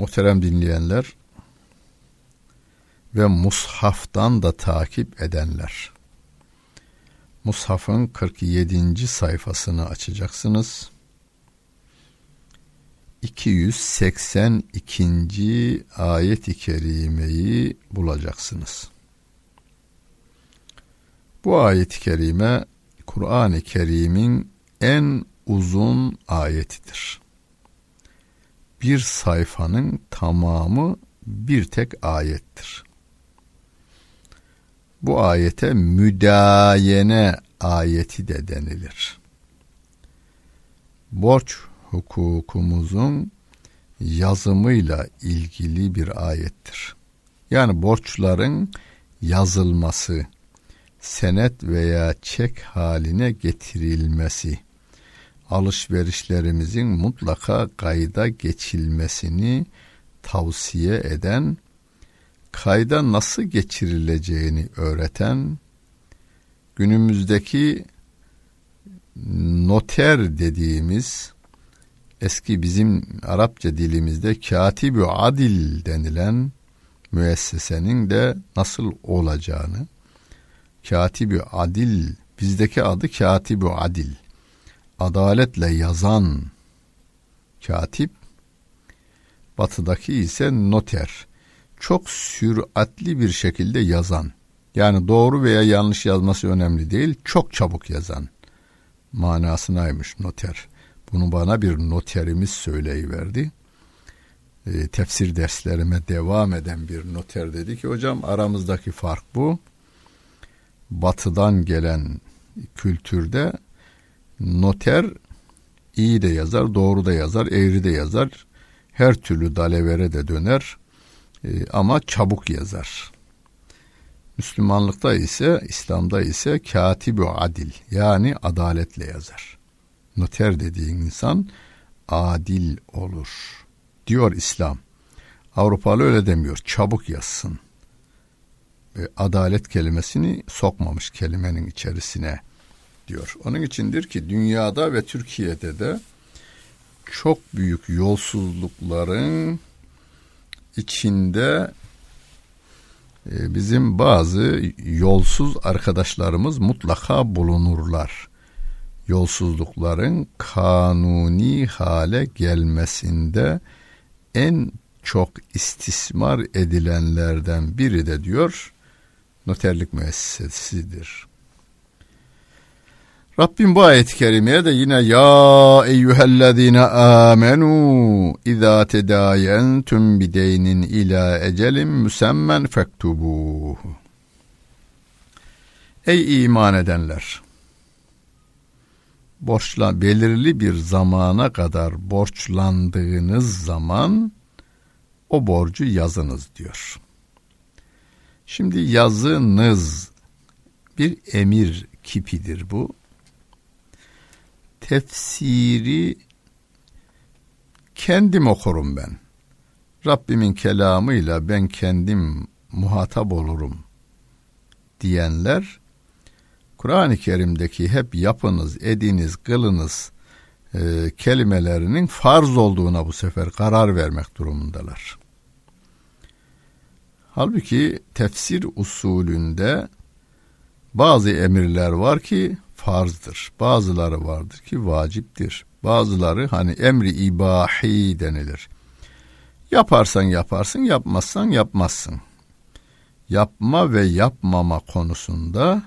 Muhterem dinleyenler ve Mushaf'tan da takip edenler. Mushaf'ın 47. sayfasını açacaksınız. 282. ayet-i kerimeyi bulacaksınız. Bu ayet-i kerime Kur'an-ı Kerim'in en uzun ayetidir bir sayfanın tamamı bir tek ayettir. Bu ayete müdayene ayeti de denilir. Borç hukukumuzun yazımıyla ilgili bir ayettir. Yani borçların yazılması, senet veya çek haline getirilmesi, alışverişlerimizin mutlaka kayda geçilmesini tavsiye eden, kayda nasıl geçirileceğini öğreten, günümüzdeki noter dediğimiz eski bizim Arapça dilimizde katibü adil denilen müessesenin de nasıl olacağını katibü adil bizdeki adı katibü adil adaletle yazan katip, batıdaki ise noter. Çok süratli bir şekilde yazan. Yani doğru veya yanlış yazması önemli değil, çok çabuk yazan manasınaymış noter. Bunu bana bir noterimiz söyleyiverdi. E, tefsir derslerime devam eden bir noter dedi ki hocam aramızdaki fark bu. Batıdan gelen kültürde Noter iyi de yazar, doğru da yazar, eğri de yazar. Her türlü dalevere de döner e, ama çabuk yazar. Müslümanlıkta ise, İslam'da ise katibu adil yani adaletle yazar. Noter dediğin insan adil olur diyor İslam. Avrupalı öyle demiyor. Çabuk yazsın. E, adalet kelimesini sokmamış kelimenin içerisine diyor. Onun içindir ki dünyada ve Türkiye'de de çok büyük yolsuzlukların içinde e, bizim bazı yolsuz arkadaşlarımız mutlaka bulunurlar. Yolsuzlukların kanuni hale gelmesinde en çok istismar edilenlerden biri de diyor noterlik müessesesidir. Rabbim bu ayet-i kerimeye de yine ya eyyühellezine amenu izâ tedâyentum bideynin ila ecelin müsemmen fektubuhu. Ey iman edenler! Borçla belirli bir zamana kadar borçlandığınız zaman o borcu yazınız diyor. Şimdi yazınız bir emir kipidir bu tefsiri kendim okurum ben. Rabbimin kelamıyla ben kendim muhatap olurum diyenler Kur'an-ı Kerim'deki hep yapınız, ediniz, kılınız e, kelimelerinin farz olduğuna bu sefer karar vermek durumundalar. Halbuki tefsir usulünde bazı emirler var ki farzdır. Bazıları vardır ki vaciptir. Bazıları hani emri ibahi denilir. Yaparsan yaparsın, yapmazsan yapmazsın. Yapma ve yapmama konusunda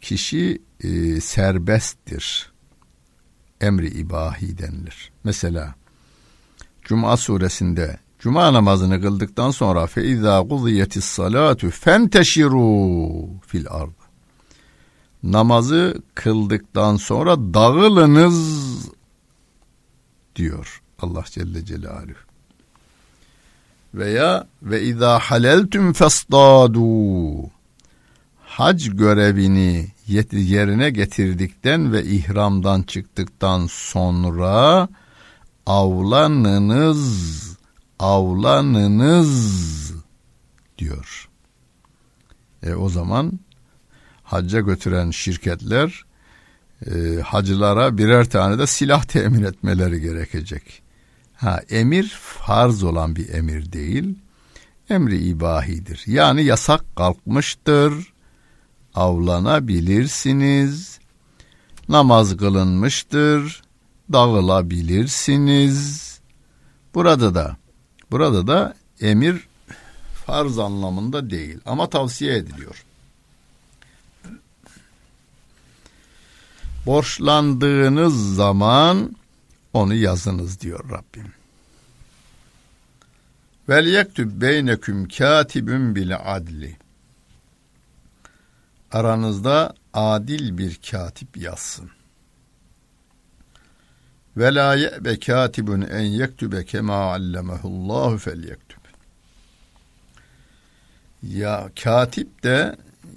kişi e, serbesttir. Emri ibahi denilir. Mesela Cuma suresinde Cuma namazını kıldıktan sonra fe izâ kuziyetis salatu fenteşiru fil ard namazı kıldıktan sonra dağılınız diyor Allah Celle Celaluhu. veya ve izâ haleltüm festâdû hac görevini yerine getirdikten ve ihramdan çıktıktan sonra avlanınız avlanınız diyor. E o zaman hacca götüren şirketler e, hacılara birer tane de silah temin etmeleri gerekecek. Ha emir farz olan bir emir değil. Emri ibahidir. Yani yasak kalkmıştır. Avlanabilirsiniz. Namaz kılınmıştır. Dağılabilirsiniz. Burada da burada da emir farz anlamında değil ama tavsiye ediliyor. Borçlandığınız zaman onu yazınız diyor Rabbim. Vel yektüb beyneküm katibün bil adli. Aranızda adil bir katip yazsın. Ve la ye'be katibun en yektübe kema allemehullahu fel yektüb. Ya katip de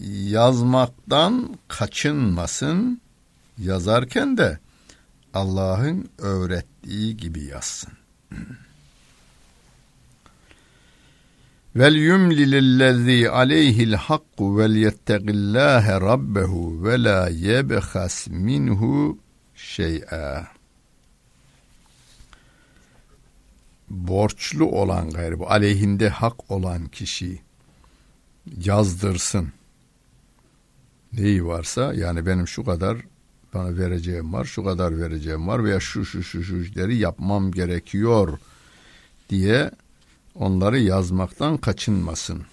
yazmaktan kaçınmasın, yazarken de Allah'ın öğrettiği gibi yazsın. Vel yumlilellezî aleyhil hakku vel yettegillâhe rabbehu ve la yebhas minhu şey'a. Borçlu olan gayrı bu aleyhinde hak olan kişi yazdırsın. Neyi varsa yani benim şu kadar bana vereceğim var, şu kadar vereceğim var veya şu şu şu şu işleri yapmam gerekiyor diye onları yazmaktan kaçınmasın.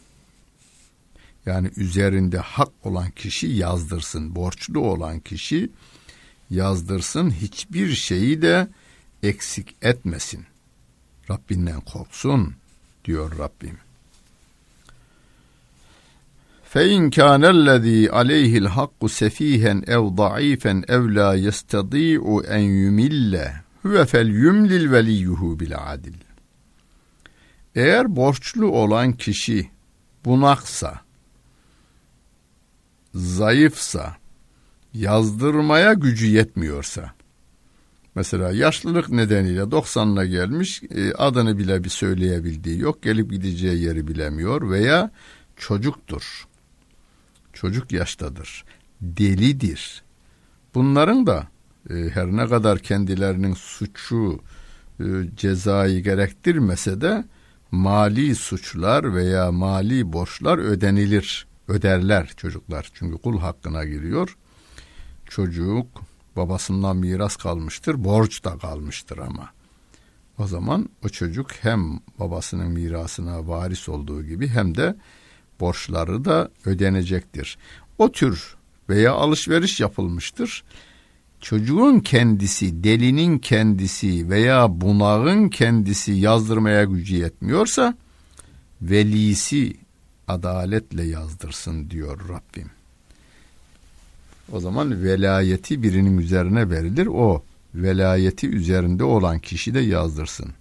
Yani üzerinde hak olan kişi yazdırsın, borçlu olan kişi yazdırsın, hiçbir şeyi de eksik etmesin. Rabbinden korksun diyor Rabbim. فَاِنْ كَانَ الَّذ۪ي عَلَيْهِ الْحَقُّ سَف۪يهًا اَوْ ضَع۪يفًا اَوْ لَا يَسْتَض۪يعُ اَنْ يُمِلَّ هُوَ فَلْيُمْلِلْ وَلِيُّهُ بِالْعَدِلِ Eğer borçlu olan kişi bunaksa, zayıfsa, yazdırmaya gücü yetmiyorsa, mesela yaşlılık nedeniyle 90'ına gelmiş, e, adını bile bir söyleyebildiği yok, gelip gideceği yeri bilemiyor veya çocuktur çocuk yaştadır, delidir. Bunların da e, her ne kadar kendilerinin suçu e, cezayı gerektirmese de mali suçlar veya mali borçlar ödenilir, öderler çocuklar. Çünkü kul hakkına giriyor. Çocuk babasından miras kalmıştır, borç da kalmıştır ama. O zaman o çocuk hem babasının mirasına varis olduğu gibi hem de borçları da ödenecektir. O tür veya alışveriş yapılmıştır. Çocuğun kendisi, delinin kendisi veya bunağın kendisi yazdırmaya gücü yetmiyorsa velisi adaletle yazdırsın diyor Rabbim. O zaman velayeti birinin üzerine verilir. O velayeti üzerinde olan kişi de yazdırsın.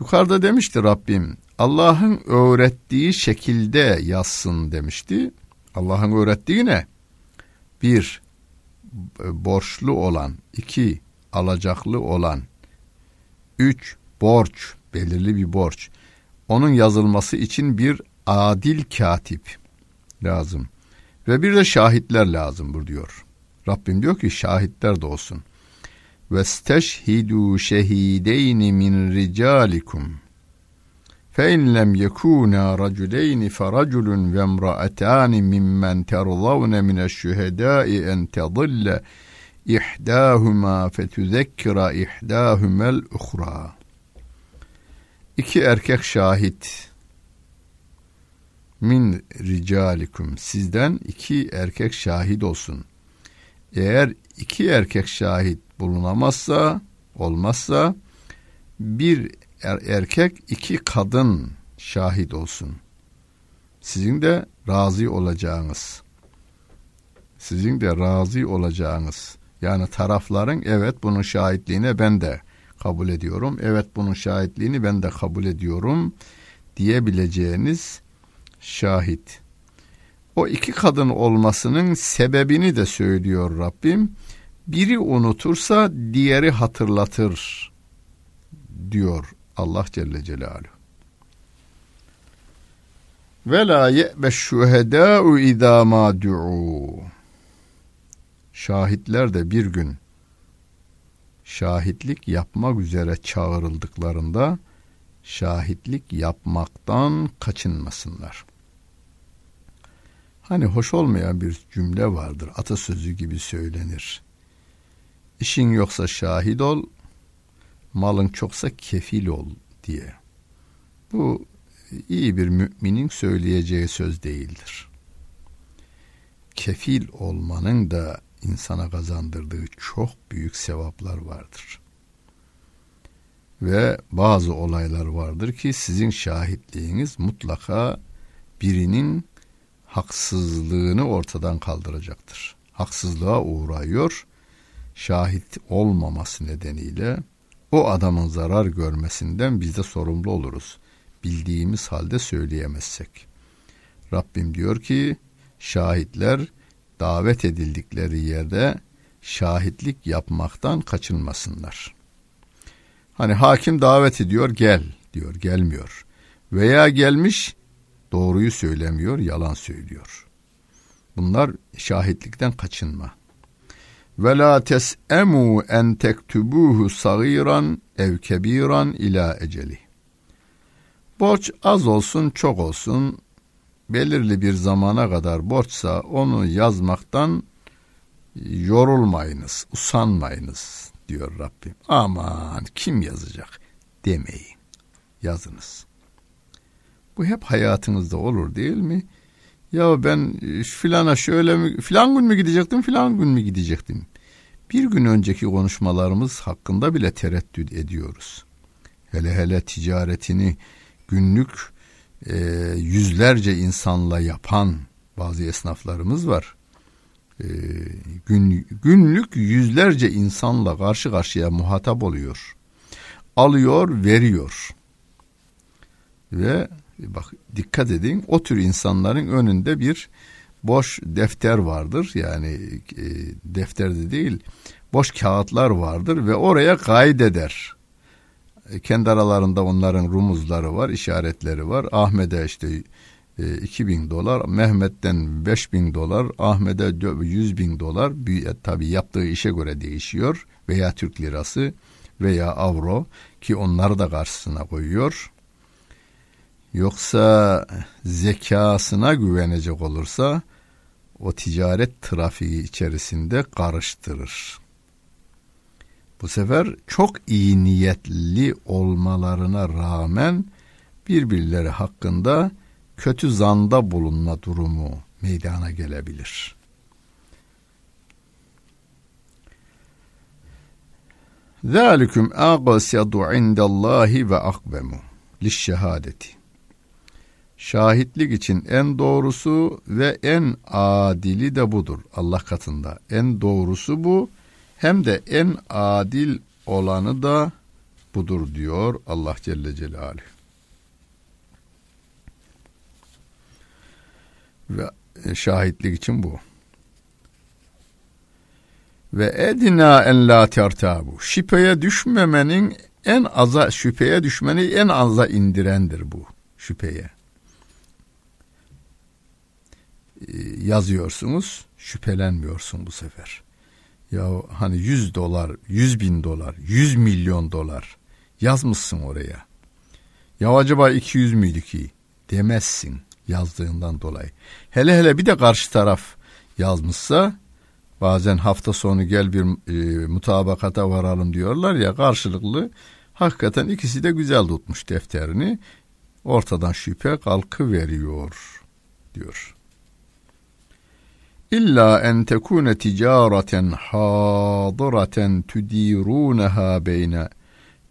Yukarıda demişti Rabbim Allah'ın öğrettiği şekilde yazsın demişti. Allah'ın öğrettiği ne? Bir, borçlu olan. iki alacaklı olan. Üç, borç, belirli bir borç. Onun yazılması için bir adil katip lazım. Ve bir de şahitler lazım bu diyor. Rabbim diyor ki şahitler de olsun. Ve steşhidu şehideyni min ricalikum فَاِنْ لَمْ يَكُونَا رَجُلَيْنِ فَرَجُلٌ وَامْرَأَتَانِ مِمَّنْ تَرْضَوْنَ مِنَ الشُّهَدَاءِ اَنْ تَضِلَّ اِحْدَاهُمَا فَتُذَكِّرَ اِحْدَاهُمَا الْاُخْرَى İki erkek şahit min ricalikum sizden iki erkek şahit olsun. Eğer iki erkek şahit bulunamazsa olmazsa bir er, erkek iki kadın şahit olsun. Sizin de razı olacağınız. Sizin de razı olacağınız. Yani tarafların evet bunun şahitliğine ben de kabul ediyorum. Evet bunun şahitliğini ben de kabul ediyorum diyebileceğiniz şahit. O iki kadın olmasının sebebini de söylüyor Rabbim. Biri unutursa diğeri hatırlatır diyor Allah Celle Celaluhu. Ve la ye'be şuhedâ'u idâ mâ du'û. Şahitler de bir gün şahitlik yapmak üzere çağrıldıklarında şahitlik yapmaktan kaçınmasınlar. Hani hoş olmayan bir cümle vardır, atasözü gibi söylenir. İşin yoksa şahit ol, malın çoksa kefil ol diye. Bu iyi bir müminin söyleyeceği söz değildir. Kefil olmanın da insana kazandırdığı çok büyük sevaplar vardır. Ve bazı olaylar vardır ki sizin şahitliğiniz mutlaka birinin haksızlığını ortadan kaldıracaktır. Haksızlığa uğrayıyor, şahit olmaması nedeniyle o adamın zarar görmesinden biz de sorumlu oluruz. Bildiğimiz halde söyleyemezsek. Rabbim diyor ki şahitler davet edildikleri yerde şahitlik yapmaktan kaçınmasınlar. Hani hakim davet ediyor gel diyor gelmiyor. Veya gelmiş doğruyu söylemiyor yalan söylüyor. Bunlar şahitlikten kaçınma. Ve la tes'emu en tektubuhu sagiran ev kebiran ila eceli. Borç az olsun çok olsun belirli bir zamana kadar borçsa onu yazmaktan yorulmayınız, usanmayınız diyor Rabbim. Aman kim yazacak demeyin. Yazınız. Bu hep hayatınızda olur değil mi? Ya ben filana şöyle mi, filan gün mü gidecektim, filan gün mü gidecektim? Bir gün önceki konuşmalarımız hakkında bile tereddüt ediyoruz. Hele hele ticaretini günlük e, yüzlerce insanla yapan bazı esnaflarımız var. E, gün, günlük yüzlerce insanla karşı karşıya muhatap oluyor. Alıyor, veriyor. Ve bak dikkat edin o tür insanların önünde bir boş defter vardır. Yani e, defterde değil boş kağıtlar vardır ve oraya kaydeder. E, kendi aralarında onların rumuzları var, işaretleri var. Ahmet'e işte e, 2000 dolar, Mehmet'ten 5000 dolar, Ahmet'e 100 bin dolar. E, Tabi yaptığı işe göre değişiyor veya Türk lirası veya avro ki onları da karşısına koyuyor. Yoksa zekasına güvenecek olursa o ticaret trafiği içerisinde karıştırır. Bu sefer çok iyi niyetli olmalarına rağmen birbirleri hakkında kötü zanda bulunma durumu meydana gelebilir. Zalikum aqsadu indallahi ve akbemu lişşehadeti. Şahitlik için en doğrusu ve en adili de budur Allah katında. En doğrusu bu hem de en adil olanı da budur diyor Allah Celle Celaluhu. Ve e, şahitlik için bu. Ve edina en la tertabu. Şüpheye düşmemenin en aza şüpheye düşmeni en aza indirendir bu şüpheye. E, yazıyorsunuz, şüphelenmiyorsun bu sefer. Ya hani 100 dolar, 100 bin dolar, 100 milyon dolar yazmışsın oraya. Ya acaba 200 müydü ki? Demezsin yazdığından dolayı. Hele hele bir de karşı taraf yazmışsa bazen hafta sonu gel bir e, mutabakata varalım diyorlar ya karşılıklı hakikaten ikisi de güzel tutmuş defterini ortadan şüphe kalkı veriyor diyor. İlla en tekune ticareten hadiraten tudirunaha beyne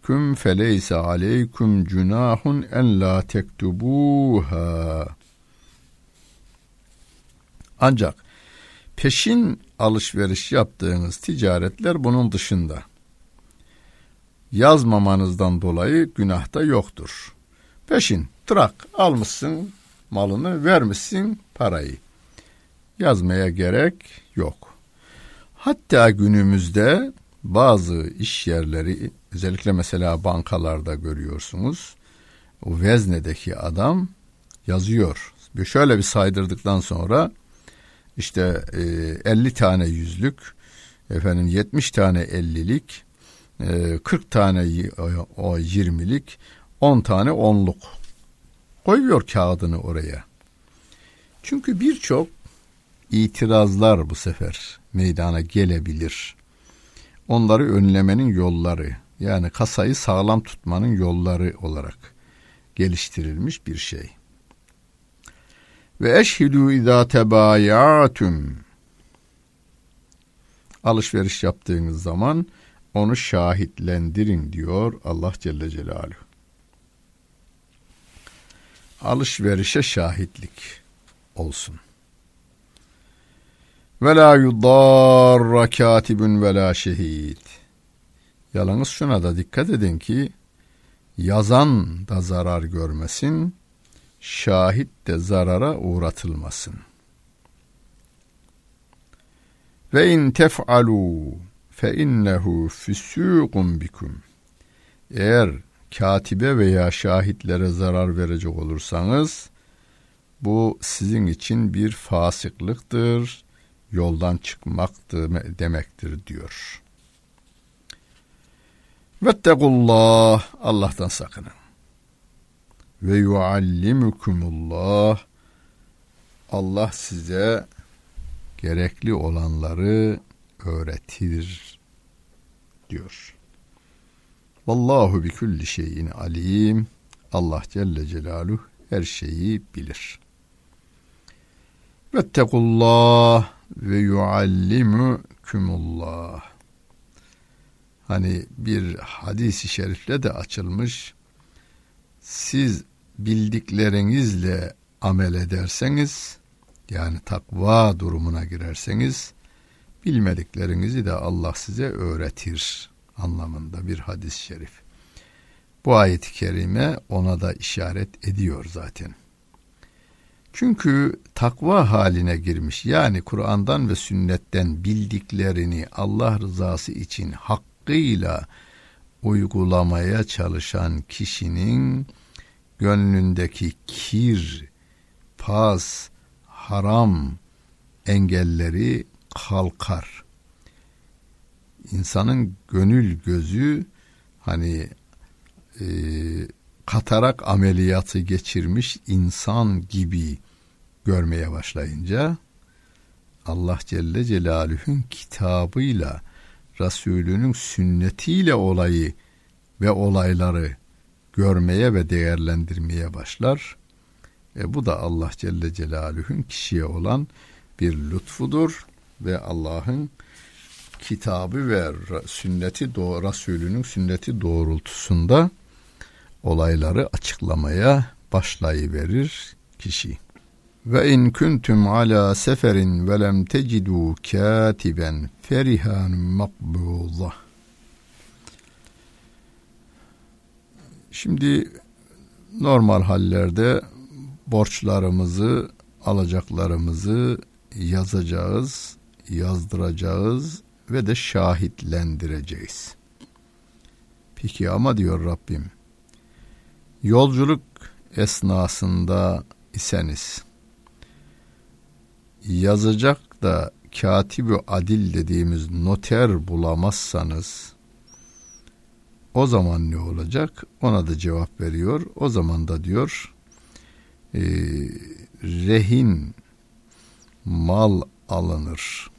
küm feleyse aleyküm cunahun en la tektubuha. Ancak peşin alışveriş yaptığınız ticaretler bunun dışında. yazmamanızdan dolayı günah da yoktur. Peşin, trak almışsın malını, vermişsin parayı. Yazmaya gerek yok. Hatta günümüzde bazı iş yerleri özellikle mesela bankalarda görüyorsunuz. O veznedeki adam yazıyor. Şöyle bir saydırdıktan sonra işte e, 50 tane yüzlük, efendim 70 tane 50'lik, e, 40 tane o 20'lik, 10 tane onluk koyuyor kağıdını oraya. Çünkü birçok itirazlar bu sefer meydana gelebilir. Onları önlemenin yolları yani kasayı sağlam tutmanın yolları olarak geliştirilmiş bir şey. Ve eşhidü izâ tebayatum alışveriş yaptığınız zaman onu şahitlendirin diyor Allah Celle Celaluhu. Alışverişe şahitlik olsun. Ve la yudarra katibun ve la şehid. Yalnız şuna da dikkat edin ki yazan da zarar görmesin, şahit de zarara uğratılmasın. Ve in tef'alu fe innehu füsûkun bikum. Eğer katibe veya şahitlere zarar verecek olursanız bu sizin için bir fasıklıktır, yoldan çıkmaktır demektir diyor. Vettekullah Allah'tan sakının. Ve yuallimukumullah Allah size gerekli olanları öğretir diyor. Vallahu bi kulli şeyin alim. Allah Celle Celaluhu her şeyi bilir. Vettekullah ve yuallimukumullah. Hani bir hadisi şerifle de açılmış. Siz bildiklerinizle amel ederseniz yani takva durumuna girerseniz bilmediklerinizi de Allah size öğretir anlamında bir hadis-i şerif. Bu ayet-i kerime ona da işaret ediyor zaten. Çünkü takva haline girmiş yani Kur'an'dan ve sünnetten bildiklerini Allah rızası için hakkıyla uygulamaya çalışan kişinin gönlündeki kir, pas, haram engelleri kalkar. İnsanın gönül gözü hani e, katarak ameliyatı geçirmiş insan gibi görmeye başlayınca Allah Celle Celaluhu'nun kitabıyla Resulünün sünnetiyle olayı ve olayları görmeye ve değerlendirmeye başlar. E bu da Allah Celle Celaluhu'nun kişiye olan bir lütfudur ve Allah'ın kitabı ve sünneti Resulünün sünneti doğrultusunda olayları açıklamaya başlayıverir kişi. Ve in kuntum ala seferin ve lem tecidu katiben ferihan makbuza. Şimdi normal hallerde borçlarımızı, alacaklarımızı yazacağız, yazdıracağız ve de şahitlendireceğiz. Peki ama diyor Rabbim, yolculuk esnasında iseniz, yazacak da katibi adil dediğimiz noter bulamazsanız, o zaman ne olacak? Ona da cevap veriyor. O zaman da diyor, e, rehin mal alınır.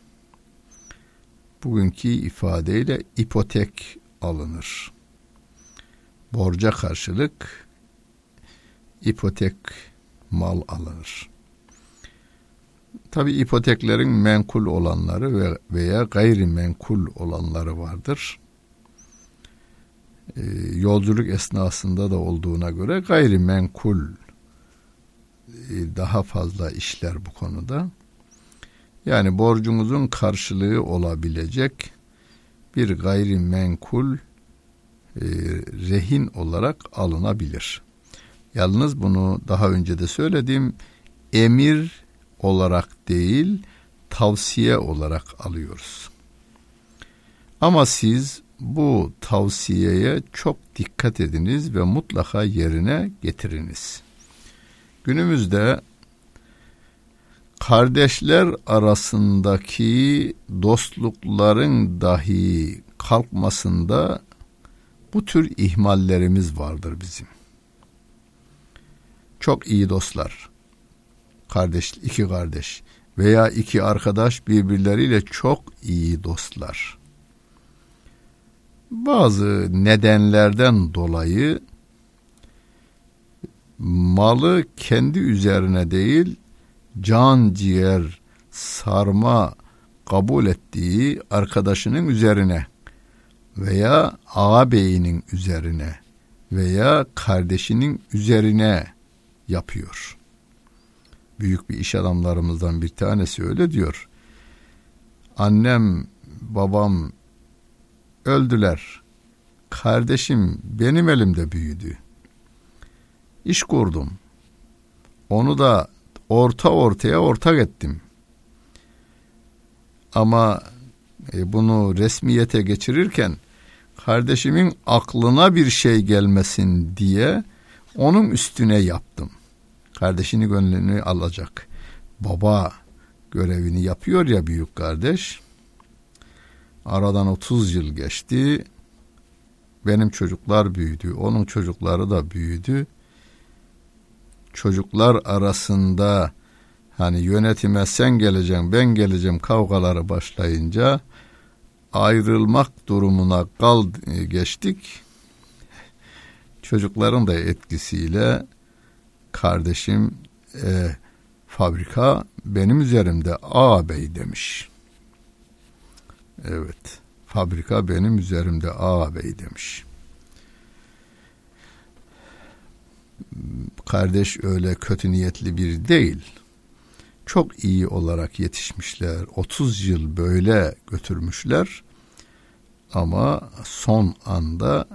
Bugünkü ifadeyle ipotek alınır. Borca karşılık ipotek mal alınır. Tabi ipoteklerin menkul olanları ve veya gayri menkul olanları vardır. Ee, yolculuk esnasında da olduğuna göre gayri menkul e, daha fazla işler bu konuda. Yani borcunuzun karşılığı olabilecek bir gayri menkul e, rehin olarak alınabilir. Yalnız bunu daha önce de söyledim emir olarak değil tavsiye olarak alıyoruz. Ama siz bu tavsiyeye çok dikkat ediniz ve mutlaka yerine getiriniz. Günümüzde kardeşler arasındaki dostlukların dahi kalkmasında bu tür ihmallerimiz vardır bizim. Çok iyi dostlar, kardeş, iki kardeş veya iki arkadaş birbirleriyle çok iyi dostlar. Bazı nedenlerden dolayı malı kendi üzerine değil can ciğer sarma kabul ettiği arkadaşının üzerine veya ağabeyinin üzerine veya kardeşinin üzerine yapıyor. Büyük bir iş adamlarımızdan bir tanesi öyle diyor. Annem, babam öldüler. Kardeşim benim elimde büyüdü. İş kurdum. Onu da orta ortaya ortak ettim. Ama e, bunu resmiyete geçirirken kardeşimin aklına bir şey gelmesin diye onun üstüne yaptım. Kardeşini gönlünü alacak. Baba görevini yapıyor ya büyük kardeş. Aradan 30 yıl geçti. Benim çocuklar büyüdü. Onun çocukları da büyüdü. Çocuklar arasında hani yönetime sen geleceksin ben geleceğim kavgaları başlayınca ayrılmak durumuna kal geçtik. Çocukların da etkisiyle kardeşim e, fabrika benim üzerimde ağabey demiş. Evet fabrika benim üzerimde ağabey demiş. Kardeş öyle kötü niyetli bir değil. Çok iyi olarak yetişmişler. 30 yıl böyle götürmüşler. Ama son anda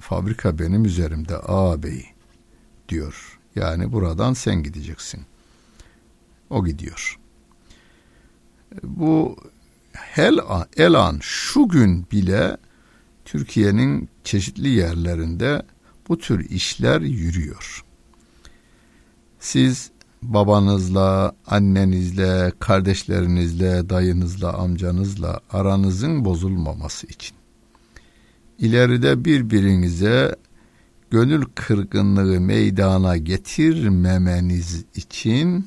fabrika benim üzerimde ağabey diyor. Yani buradan sen gideceksin. O gidiyor. Bu hel an, el an şu gün bile Türkiye'nin çeşitli yerlerinde bu tür işler yürüyor. Siz babanızla, annenizle, kardeşlerinizle, dayınızla, amcanızla aranızın bozulmaması için ileride birbirinize gönül kırgınlığı meydana getirmemeniz için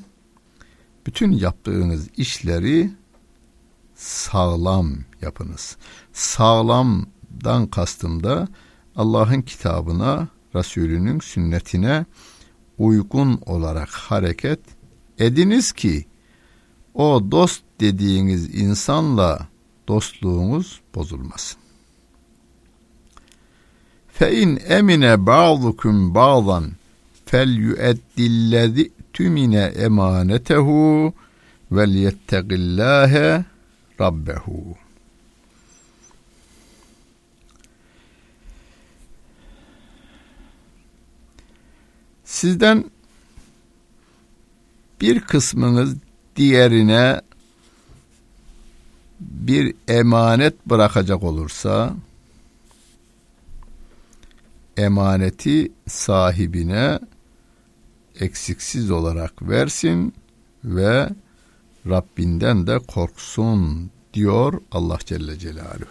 bütün yaptığınız işleri sağlam yapınız. Sağlamdan kastım da Allah'ın kitabına, Resulünün sünnetine uygun olarak hareket ediniz ki o dost dediğiniz insanla dostluğunuz bozulmasın. Fe in emine ba'dukum ba'dan fel yu'eddillezi tümine emanetehu vel yettegillâhe rabbehu. Sizden bir kısmınız diğerine bir emanet bırakacak olursa emaneti sahibine eksiksiz olarak versin ve Rabbinden de korksun diyor Allah Celle Celaluhu.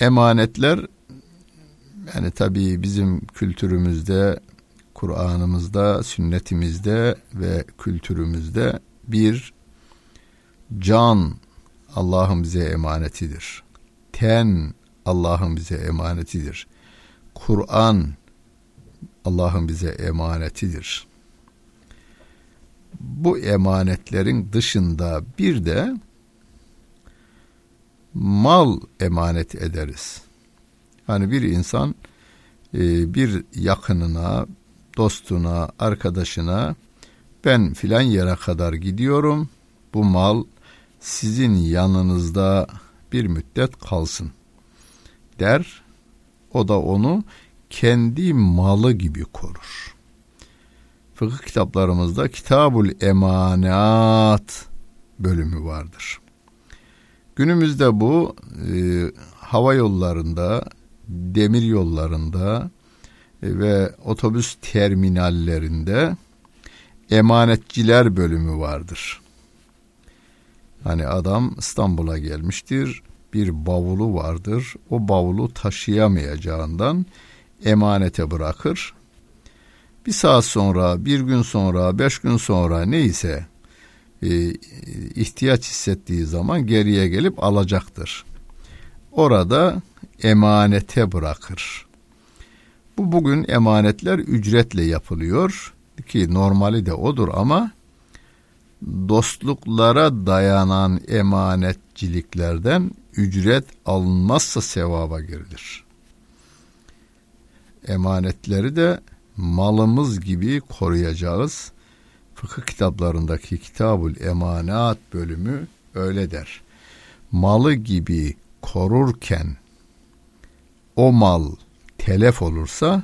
Emanetler yani tabii bizim kültürümüzde, Kur'an'ımızda, sünnetimizde ve kültürümüzde bir can Allah'ın bize emanetidir. Ten Allah'ın bize emanetidir. Kur'an Allah'ın bize emanetidir. Bu emanetlerin dışında bir de mal emanet ederiz. Hani bir insan e, bir yakınına, dostuna, arkadaşına ben filan yere kadar gidiyorum. Bu mal sizin yanınızda bir müddet kalsın der. O da onu kendi malı gibi korur. Fıkıh kitaplarımızda Kitabul Emanat bölümü vardır. Günümüzde bu e, hava yollarında, demir yollarında e, ve otobüs terminallerinde emanetçiler bölümü vardır. Hani adam İstanbul'a gelmiştir, bir bavulu vardır. O bavulu taşıyamayacağından emanete bırakır. Bir saat sonra, bir gün sonra, beş gün sonra neyse e, ihtiyaç hissettiği zaman geriye gelip alacaktır. Orada emanete bırakır. Bu bugün emanetler ücretle yapılıyor ki normali de odur ama dostluklara dayanan emanetciliklerden ücret alınmazsa sevaba girilir. Emanetleri de malımız gibi koruyacağız. Fıkıh kitaplarındaki Kitabul Emanat bölümü öyle der. Malı gibi korurken o mal telef olursa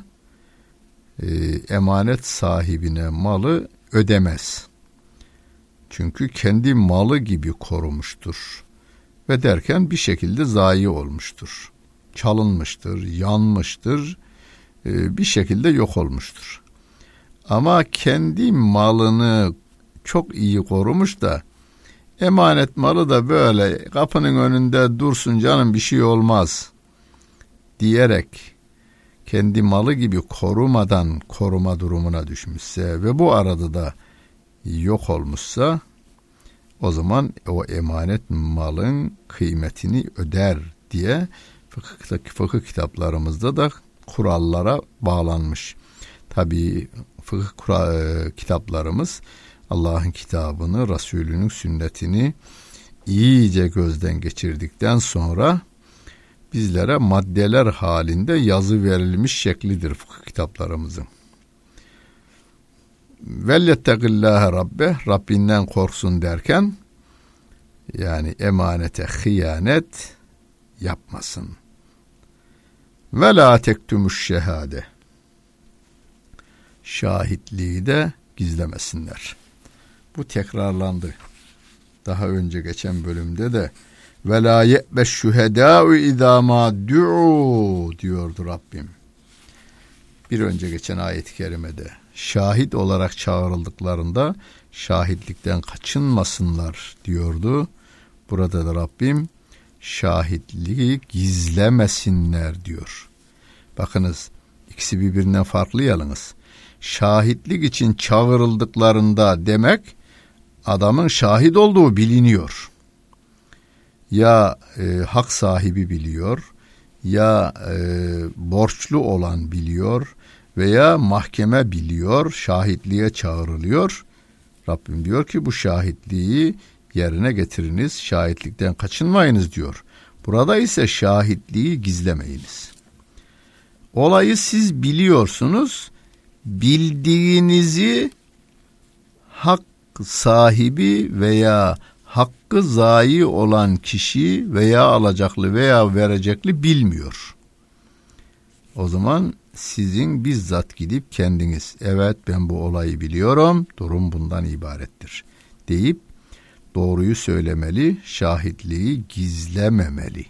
e, emanet sahibine malı ödemez. Çünkü kendi malı gibi korumuştur. Ve derken bir şekilde zayi olmuştur. Çalınmıştır, yanmıştır, e, bir şekilde yok olmuştur. Ama kendi malını çok iyi korumuş da emanet malı da böyle kapının önünde dursun canım bir şey olmaz diyerek kendi malı gibi korumadan koruma durumuna düşmüşse ve bu arada da yok olmuşsa o zaman o emanet malın kıymetini öder diye fıkıhtaki fıkıh kitaplarımızda da kurallara bağlanmış. Tabi fıkıh kura, e, kitaplarımız Allah'ın kitabını, Resulünün sünnetini iyice gözden geçirdikten sonra bizlere maddeler halinde yazı verilmiş şeklidir fıkıh kitaplarımızın. Vellettegillâhe rabbe Rabbinden korksun derken yani emanete hıyanet yapmasın. Ve la tektumuş şehade. Şahitliği de gizlemesinler. Bu tekrarlandı. Daha önce geçen bölümde de ve la ye'be şühedâ'u idâ mâ diyordu Rabbim. Bir önce geçen ayet-i kerimede şahit olarak çağrıldıklarında şahitlikten kaçınmasınlar diyordu. Burada da Rabbim şahitliği gizlemesinler diyor. Bakınız ikisi birbirinden farklı yalnız. Şahitlik için çağrıldıklarında demek adamın şahit olduğu biliniyor. Ya e, hak sahibi biliyor ya e, borçlu olan biliyor veya mahkeme biliyor, şahitliğe çağrılıyor. Rabbim diyor ki bu şahitliği yerine getiriniz, şahitlikten kaçınmayınız diyor. Burada ise şahitliği gizlemeyiniz. Olayı siz biliyorsunuz, bildiğinizi hak sahibi veya hakkı zayi olan kişi veya alacaklı veya verecekli bilmiyor. O zaman sizin bizzat gidip kendiniz evet ben bu olayı biliyorum durum bundan ibarettir deyip doğruyu söylemeli şahitliği gizlememeli.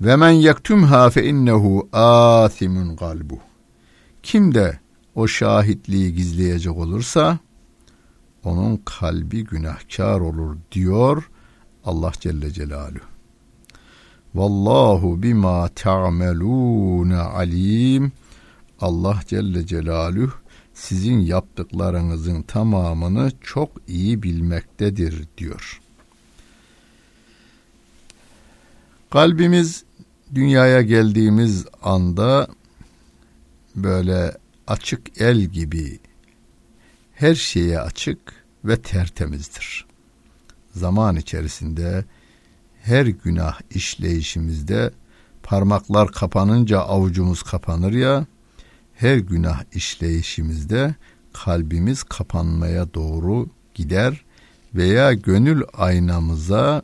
Ve men yektumha fe innehu athimun kalbu. Kim de o şahitliği gizleyecek olursa onun kalbi günahkar olur diyor Allah Celle Celaluhu. Vallahu bima ta'melun alim. Allah Celle Celaluhu sizin yaptıklarınızın tamamını çok iyi bilmektedir diyor. Kalbimiz dünyaya geldiğimiz anda böyle açık el gibi her şeye açık ve tertemizdir. Zaman içerisinde her günah işleyişimizde parmaklar kapanınca avucumuz kapanır ya her günah işleyişimizde kalbimiz kapanmaya doğru gider veya gönül aynamıza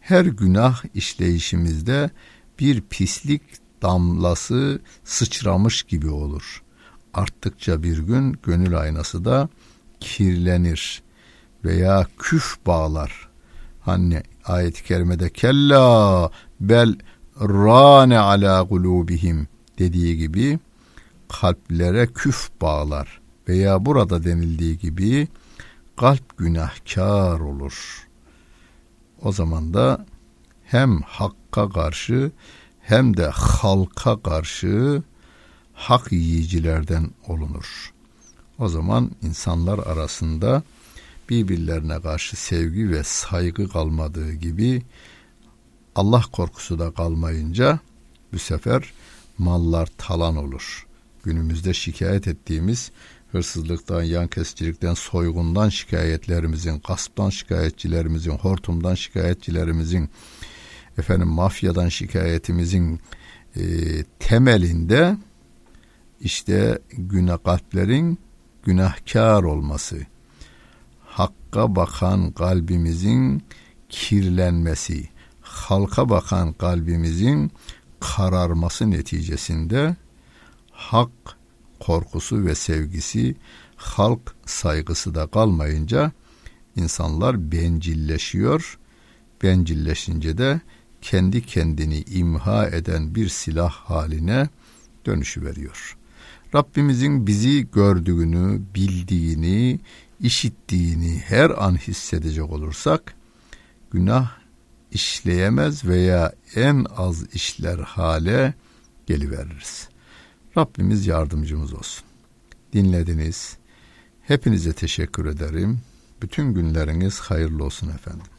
her günah işleyişimizde bir pislik damlası sıçramış gibi olur. Arttıkça bir gün gönül aynası da kirlenir veya küf bağlar. Hani ayet-i kerimede kella bel rane ala kulubihim dediği gibi kalplere küf bağlar veya burada denildiği gibi kalp günahkar olur. O zaman da hem hakka karşı hem de halka karşı hak yiyicilerden olunur. O zaman insanlar arasında birbirlerine karşı sevgi ve saygı kalmadığı gibi Allah korkusu da kalmayınca bu sefer mallar talan olur. Günümüzde şikayet ettiğimiz hırsızlıktan, yan kesicilikten, soygundan şikayetlerimizin, gasptan şikayetçilerimizin, hortumdan şikayetçilerimizin, efendim mafyadan şikayetimizin e, temelinde işte günah kalplerin günahkar olması, hakka bakan kalbimizin kirlenmesi, halka bakan kalbimizin kararması neticesinde hak korkusu ve sevgisi, halk saygısı da kalmayınca insanlar bencilleşiyor. Bencilleşince de kendi kendini imha eden bir silah haline dönüşü veriyor. Rabbimizin bizi gördüğünü, bildiğini, işittiğini her an hissedecek olursak günah işleyemez veya en az işler hale geliveririz. Rabbimiz yardımcımız olsun. Dinlediniz. Hepinize teşekkür ederim. Bütün günleriniz hayırlı olsun efendim.